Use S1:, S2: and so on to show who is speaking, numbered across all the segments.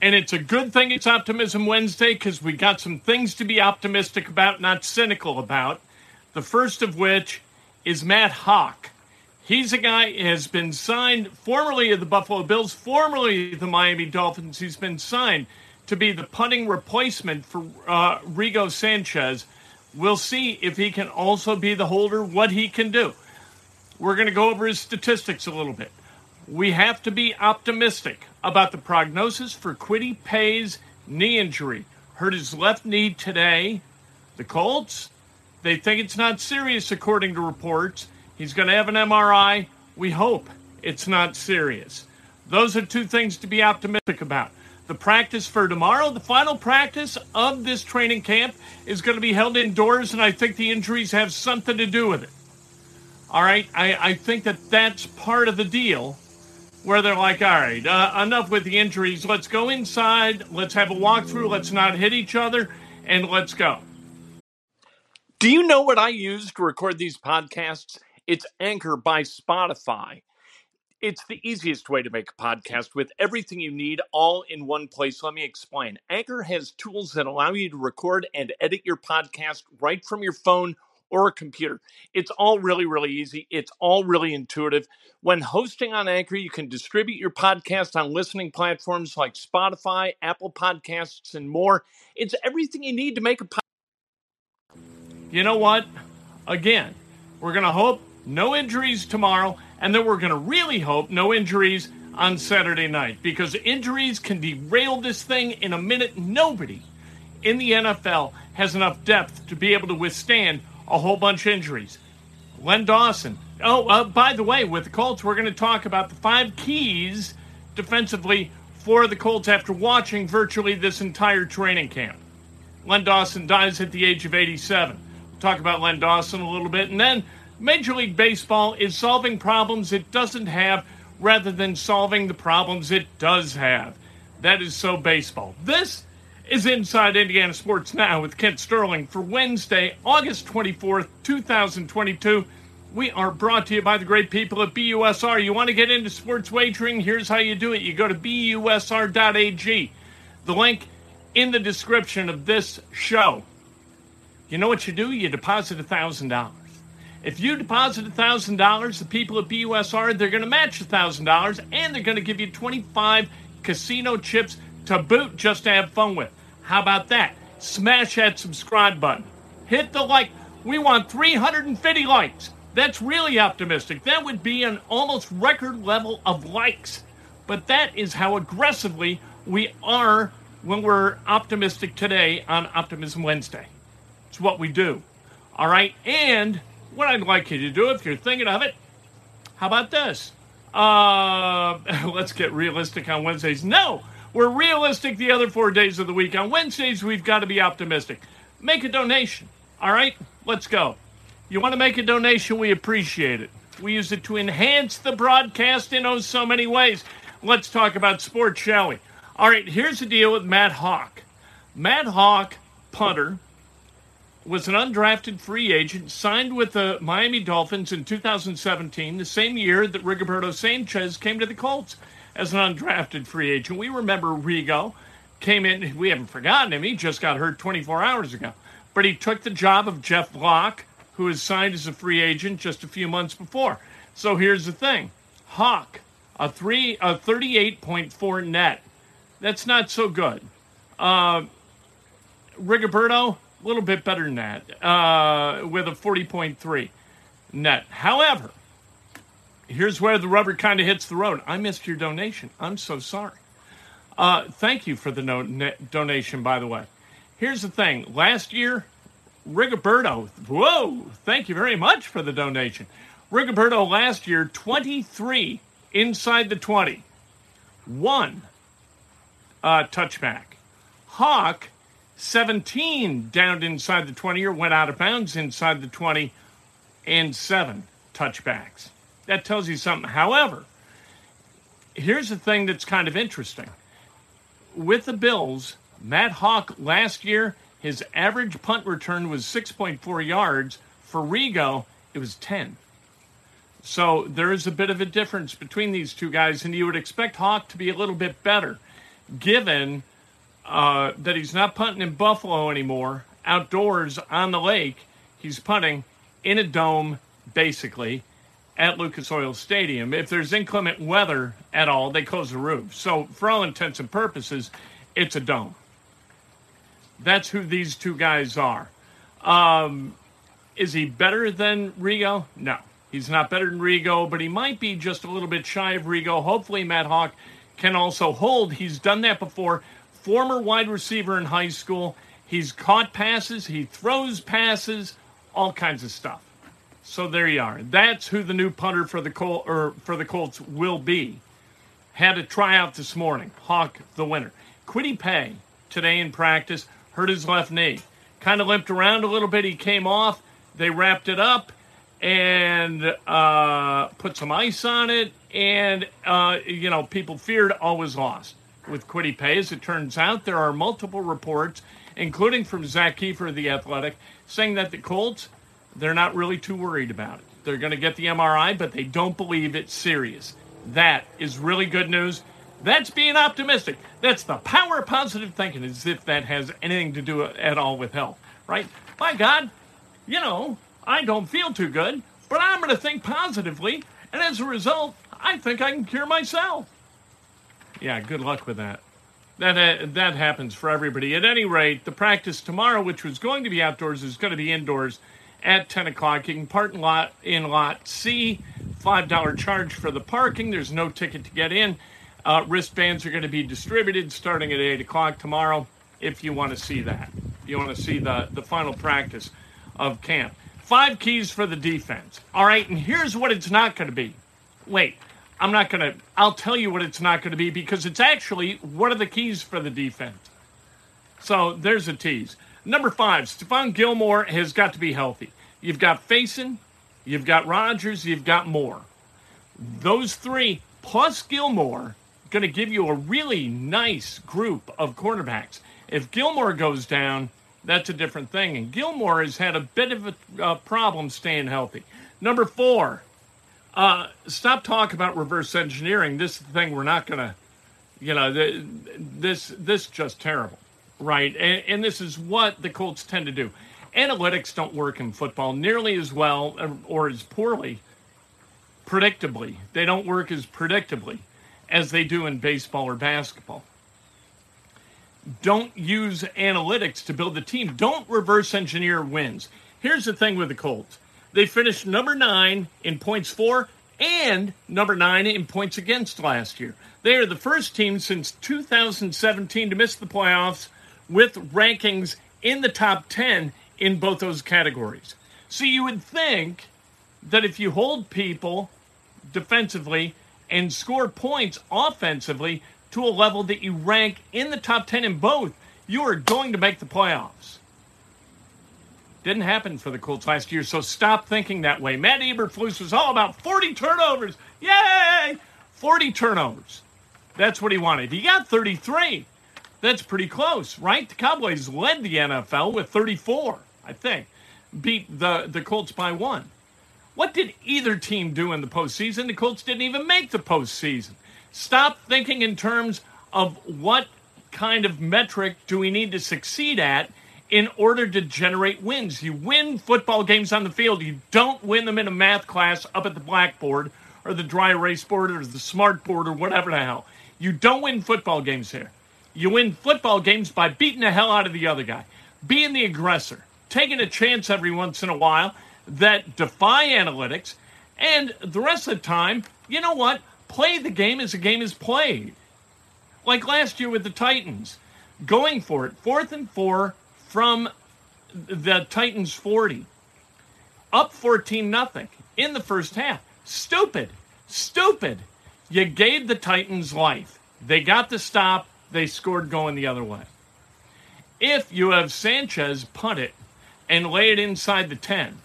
S1: And it's a good thing it's Optimism Wednesday because we got some things to be optimistic about, not cynical about. The first of which is Matt Haack. He's a guy has been signed formerly of the Buffalo Bills, formerly the Miami Dolphins. He's been signed to be the punting replacement for uh, Rigo Sanchez. We'll see if he can also be the holder, what he can do. We're going to go over his statistics a little bit. We have to be optimistic about the prognosis for Kwity Paye's knee injury. Hurt his left knee today. The Colts, they think it's not serious according to reports. He's going to have an MRI. We hope it's not serious. Those are two things to be optimistic about. The practice for tomorrow, the final practice of this training camp, is going to be held indoors, and I think the injuries have something to do with it. All right, I, I think that that's part of the deal where they're like, all right, uh, enough with the injuries. Let's go inside. Let's have a walkthrough. Let's not hit each other, and let's go. Do you know what I use to record these podcasts? It's Anchor by Spotify. It's the easiest way to make a podcast with everything you need all in one place. Let me explain. Anchor has tools that allow you to record and edit your podcast right from your phone or a computer. It's all really, really easy. It's all really intuitive. When hosting on Anchor, you can distribute your podcast on listening platforms like Spotify, Apple Podcasts, and more. It's everything you need to make a podcast. You know what? Again, we're going to hope no injuries tomorrow and then we're going to really hope no injuries on Saturday night because injuries can derail this thing in a minute. Nobody in the NFL has enough depth to be able to withstand a whole bunch of injuries. Len Dawson. Oh, uh, by the way, with the Colts, we're going to talk about the five keys defensively for the Colts after watching virtually this entire training camp. Len Dawson dies at the age of 87. We'll talk about Len Dawson a little bit. And then Major League Baseball is solving problems it doesn't have rather than solving the problems it does have. That is so baseball. This is Inside Indiana Sports Now with Kent Sterling for Wednesday, August 24th, 2022. We are brought to you by the great people at BUSR. You want to get into sports wagering? Here's how you do it you go to busr.ag. The link in the description of this show. You know what you do? You deposit $1,000. If you deposit $1,000, the people at BUSR, they're going to match $1,000 and they're going to give you 25 casino chips to boot just to have fun with. How about that? Smash that subscribe button. Hit the like. We want 350 likes. That's really optimistic. That would be an almost record level of likes. But that is how aggressively we are when we're optimistic today on Optimism Wednesday. It's what we do. All right. And what I'd like you to do, if you're thinking of it, how about this? Uh, let's get realistic on Wednesdays. No, we're realistic the other four days of the week. On Wednesdays, we've got to be optimistic. Make a donation. All right, let's go. You want to make a donation? We appreciate it. We use it to enhance the broadcast in oh so many ways. Let's talk about sports, shall we? All right, here's the deal with Matt Haack. Matt Haack, punter, was an undrafted free agent, signed with the Miami Dolphins in 2017, the same year that Rigoberto Sanchez came to the Colts as an undrafted free agent. We remember Rigo came in, we haven't forgotten him, he just got hurt 24 hours ago. But he took the job of Jeff Locke, who was signed as a free agent just a few months before. So here's the thing Haack, a three a 38.4 net That's not so good. Uh, Rigoberto, a little bit better than that, uh, with a 40.3 net. However, here's where the rubber kind of hits the road. I missed your donation. I'm so sorry. Uh, thank you for the no- donation, by the way. Here's the thing. Last year, Rigoberto, whoa, thank you very much for the donation. Rigoberto last year, 23 inside the 20, one uh, touchback. Haack, 17 downed inside the 20 or went out of bounds inside the 20, and seven touchbacks. That tells you something. However, here's the thing that's kind of interesting. With the Bills, Matt Haack last year, his average punt return was 6.4 yards. For Rigo, it was 10. So there is a bit of a difference between these two guys, and you would expect Haack to be a little bit better, given uh, that he's not punting in Buffalo anymore, outdoors on the lake. He's punting in a dome, basically, at Lucas Oil Stadium. If there's inclement weather at all, they close the roof. So, for all intents and purposes, it's a dome. That's who these two guys are. Um, is he better than Rigo? No. He's not better than Rigo, but he might be just a little bit shy of Rigo. Hopefully, Matt Haack can also hold. He's done that before. Former wide receiver in high school. He's caught passes, he throws passes, all kinds of stuff. So there you are. That's who the new punter for the Col- or for the Colts will be. Had a tryout this morning. Haack the winner. Kwity Paye today in practice hurt his left knee. Kind of limped around a little bit. He came off. They wrapped it up and uh, put some ice on it. And, uh, you know, people feared all was lost with Kwity Paye. As it turns out, there are multiple reports, including from Zak Keefer of The Athletic, saying that the Colts, they're not really too worried about it. They're going to get the MRI, but they don't believe it's serious. That is really good news. That's being optimistic. That's the power of positive thinking, as if that has anything to do at all with health, right? My God, you know, I don't feel too good, but I'm going to think positively, and as a result, I think I can cure myself. Yeah, good luck with that. That uh, that happens for everybody. At any rate, the practice tomorrow, which was going to be outdoors, is going to be indoors at 10 o'clock. You can park in lot in lot C. Five dollar charge for the parking. There's no ticket to get in. Uh, wristbands are going to be distributed starting at 8 o'clock tomorrow. If you want to see that, if you want to see the the final practice of camp. Five keys for the defense. All right, and here's what it's not going to be. Wait, I'm not going to, I'll tell you what it's not going to be because it's actually what are the keys for the defense. So there's a tease. Number five, Stephon Gilmore has got to be healthy. You've got Facyson, you've got Rodgers, you've got Moore. Those three plus Gilmore going to give you a really nice group of cornerbacks. If Gilmore goes down, that's a different thing. And Gilmore has had a bit of a, a problem staying healthy. Number four, uh, stop talking about reverse engineering. This thing we're not going to, you know, this this just terrible, right? And, and this is what the Colts tend to do. Analytics don't work in football nearly as well um, or as poorly, predictably. They don't work as predictably as they do in baseball or basketball don't use analytics to build the team. Don't reverse engineer wins. Here's the thing with the Colts they finished number nine in points for and number nine in points against last year. They are the first team since 2017 to miss the playoffs with rankings in the top 10 in both those categories. So you would think that if you hold people defensively and score points offensively, to a level that you rank in the top 10 in both, you are going to make the playoffs. Didn't happen for the Colts last year, so stop thinking that way. Matt Eberflus was all about 40 turnovers. Yay! 40 turnovers. That's what he wanted. He got 33. That's pretty close, right? The Cowboys led the NFL with 34, I think. Beat the, the Colts by one. What did either team do in the postseason? The Colts didn't even make the postseason. Stop thinking in terms of what kind of metric do we need to succeed at in order to generate wins. You win football games on the field, you don't win them in a math class up at the blackboard or the dry erase board or the smart board or whatever the hell. You don't win football games here. You win football games by beating the hell out of the other guy, being the aggressor, taking a chance every once in a while that defy analytics, and the rest of the time, you know what? Play the game as the game is played. Like last year with the Titans, going for it, fourth and four from the Titans 40, up 14 nothing in the first half. Stupid, stupid. You gave the Titans life. They got the stop, they scored going the other way. If you have Sanchez punt it and lay it inside the 10,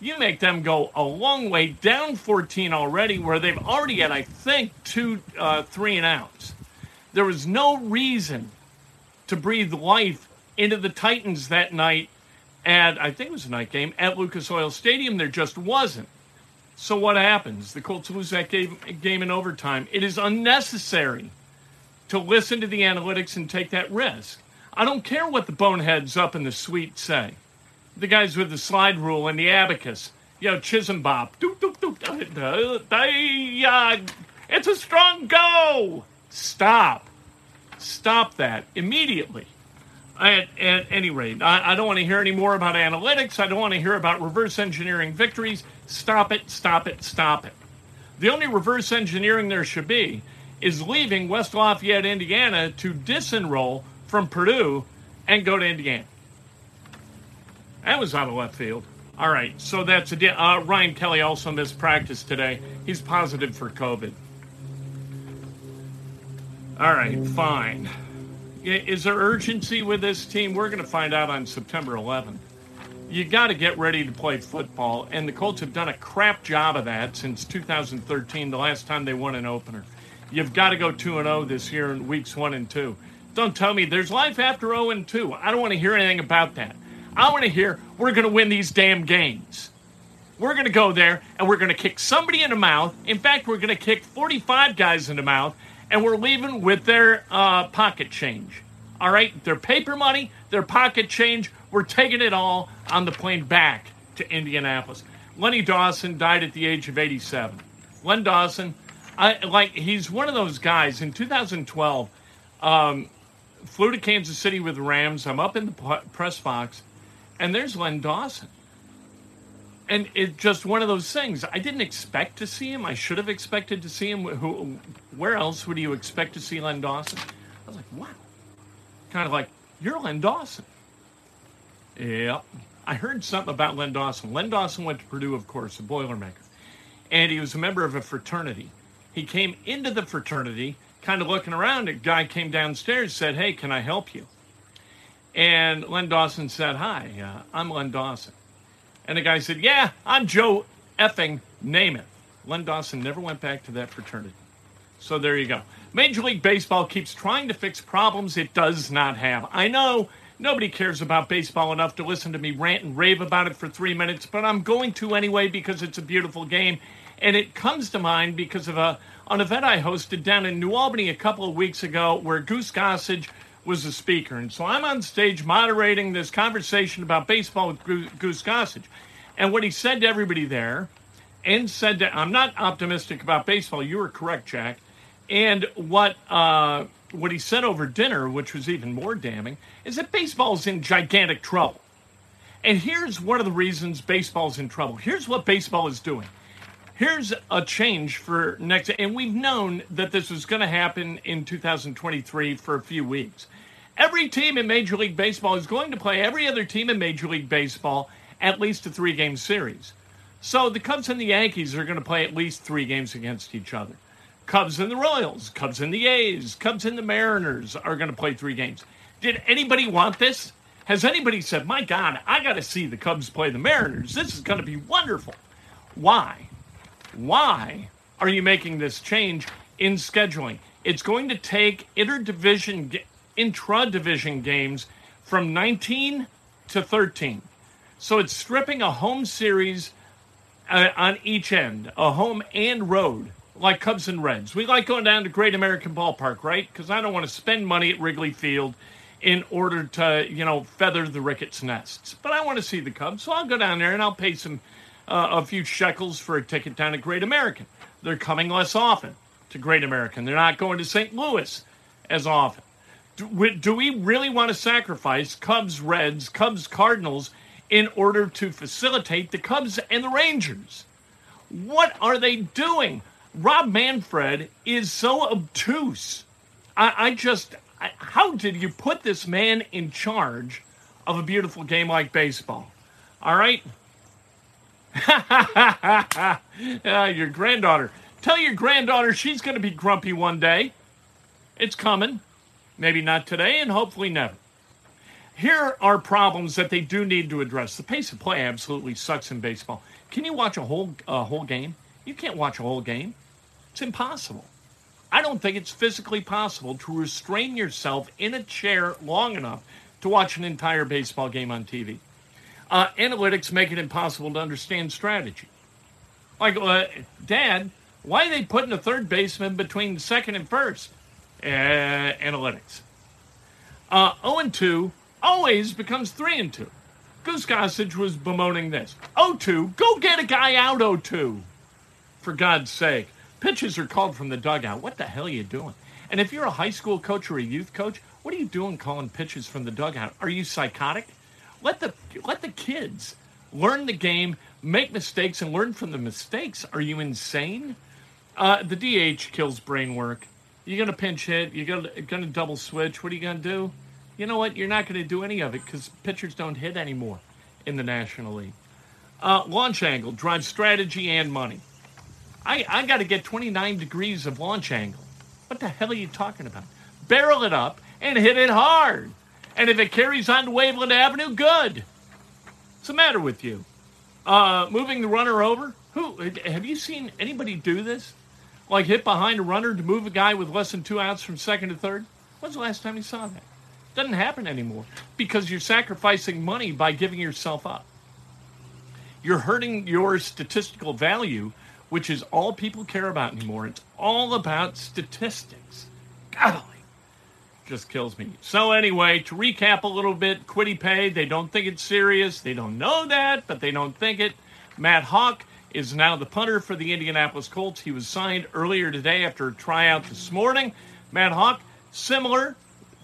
S1: you make them go a long way down 14 already, where they've already had, I think, two, uh, three and outs. There was no reason to breathe life into the Titans that night at, I think it was a night game, at Lucas Oil Stadium. There just wasn't. So what happens? The Colts lose that game, game in overtime. It is unnecessary to listen to the analytics and take that risk. I don't care what the boneheads up in the suite say. The guys with the slide rule and the abacus, you know, Chisholm Bob. Uh, it's a strong go. Stop. Stop that immediately. At, at any rate, I, I don't want to hear any more about analytics. I don't want to hear about reverse engineering victories. Stop it, stop it, stop it. The only reverse engineering there should be is leaving West Lafayette, Indiana to disenroll from Purdue and go to Indiana. That was out of left field. All right, so that's a di- uh, Ryan Kelly also missed practice today. He's positive for COVID. All right, fine. Is there urgency with this team? We're going to find out on September 11th. You got to get ready to play football, and the Colts have done a crap job of that since 2013, the last time they won an opener. You've got to go 2 and 0 this year in weeks 1 and 2. Don't tell me there's life after 0 and 2. I don't want to hear anything about that. I want to hear we're going to win these damn games. We're going to go there and we're going to kick somebody in the mouth. In fact, we're going to kick 45 guys in the mouth and we're leaving with their uh, pocket change. All right, their paper money, their pocket change. We're taking it all on the plane back to Indianapolis. Lenny Dawson died at the age of 87. Len Dawson, I, like he's one of those guys. In 2012, um, flew to Kansas City with the Rams. I'm up in the press box, and there's Len Dawson and it's just one of those things. I didn't expect to see him. I should have expected to see him. Who, where else would you expect to see Len Dawson? I was like, wow, kind of like you're Len Dawson. Yep. I heard something about Len Dawson. Len Dawson went to Purdue, of course, a Boilermaker, and he was a member of a fraternity. He came into the fraternity, kind of looking around. A guy came downstairs, said, "Hey, can I help you?" And Len Dawson said, "Hi, uh, I'm Len Dawson." And the guy said, Yeah, I'm Joe effing Namath. Len Dawson never went back to that fraternity. So there you go. Major League Baseball keeps trying to fix problems it does not have. I know nobody cares about baseball enough to listen to me rant and rave about it for three minutes, but I'm going to anyway because it's a beautiful game. And it comes to mind because of a an event I hosted down in New Albany a couple of weeks ago where Goose Gossage was the speaker. And so I'm on stage moderating this conversation about baseball with Goose Gossage. And what he said to everybody there, and said that I'm not optimistic about baseball. You were correct, Jack. And what uh, what he said over dinner, which was even more damning, is that baseball's in gigantic trouble. And here's one of the reasons baseball's in trouble. Here's what baseball is doing. Here's a change for next, and we've known that this was going to happen in 2023 for a few weeks. Every team in Major League Baseball is going to play every other team in Major League Baseball at least a three game series. So the Cubs and the Yankees are going to play at least three games against each other. Cubs and the Royals, Cubs and the A's, Cubs and the Mariners are going to play three games. Did anybody want this? Has anybody said, my God, I got to see the Cubs play the Mariners? This is going to be wonderful. Why? Why are you making this change in scheduling? It's going to take interdivision intra-division games from 19 to 13. So it's stripping a home series uh, on each end, a home and road, like Cubs and Reds. We like going down to Great American Ballpark, right? Because I don't want to spend money at Wrigley Field in order to, you know, feather the Ricketts nests. But I want to see the Cubs, so I'll go down there and I'll pay some uh, a few shekels for a ticket down to Great American. They're coming less often to Great American. They're not going to St. Louis as often. Do, do we really want to sacrifice Cubs, Reds, Cubs, Cardinals in order to facilitate the Cubs and the Rangers? What are they doing? Rob Manfred is so obtuse. I, I just, I, how did you put this man in charge of a beautiful game like baseball? All right. uh, your granddaughter. Tell your granddaughter she's going to be grumpy one day. It's coming. Maybe not today, and hopefully never. Here are problems that they do need to address. The pace of play absolutely sucks in baseball. Can you watch a whole a whole game? You can't watch a whole game. It's impossible. I don't think it's physically possible to restrain yourself in a chair long enough to watch an entire baseball game on TV. Uh, analytics make it impossible to understand strategy. Like, uh, Dad, why are they putting a third baseman between second and first? Uh, analytics. Uh, 0 and 2 always becomes 3 and 2. Goose Gossage was bemoaning this. 0 2, go get a guy out 0 2. For God's sake. Pitches are called from the dugout. What the hell are you doing? And if you're a high school coach or a youth coach, what are you doing calling pitches from the dugout? Are you psychotic? Let the let kids learn the game, make mistakes, and learn from the mistakes. Are you insane? Uh, the DH kills brain work. You're gonna pinch hit. You're gonna gonna double switch. What are you gonna do? You know what? You're not gonna do any of it because pitchers don't hit anymore in the National League. Uh, launch angle drives strategy and money. I, I got to get 29 degrees of launch angle. What the hell are you talking about? Barrel it up and hit it hard. And if it carries on to Waveland Avenue, good. What's the matter with you? Uh, moving the runner over? Who have you seen anybody do this? Like hit behind a runner to move a guy with less than two outs from second to third? When's the last time you saw that? Doesn't happen anymore because you're sacrificing money by giving yourself up. You're hurting your statistical value, which is all people care about anymore. It's all about statistics. Golly just kills me. So anyway, to recap a little bit, Kwity Paye, they don't think it's serious. They don't know that, but they don't think it. Matt Haack is now the punter for the Indianapolis Colts. He was signed earlier today after a tryout this morning. Matt Haack, similar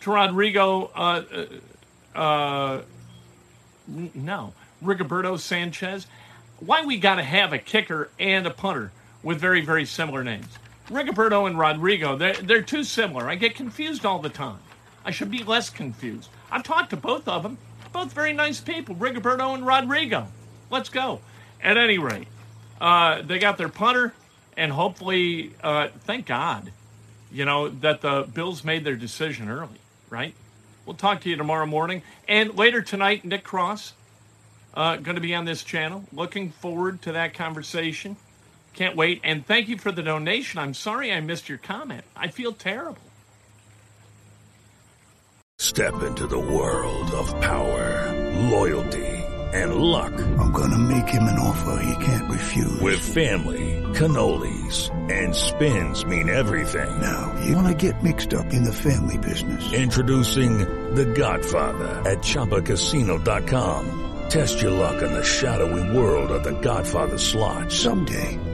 S1: to Rodrigo, uh, uh, uh, no, Rigoberto Sanchez. Why we got to have a kicker and a punter with very, very similar names? Rigoberto and Rodrigo, they're, they're too similar. I get confused all the time. I should be less confused. I've talked to both of them. Both very nice people, Rigoberto and Rodrigo. Let's go. At any rate, uh, they got their punter, and hopefully, uh, thank God, you know, that the Bills made their decision early, right? We'll talk to you tomorrow morning. And later tonight, Nick Cross, uh, going to be on this channel. Looking forward to that conversation. Can't wait. And thank you for the donation. I'm sorry I missed your comment. I feel terrible.
S2: Step into the world of power, loyalty, and luck.
S3: I'm going to make him an offer he can't refuse.
S2: With family, cannolis, and spins mean everything.
S3: Now, you want to get mixed up in the family business.
S2: Introducing The Godfather at Chumbacasino.com. Test your luck in the shadowy world of The Godfather slot.
S3: Someday,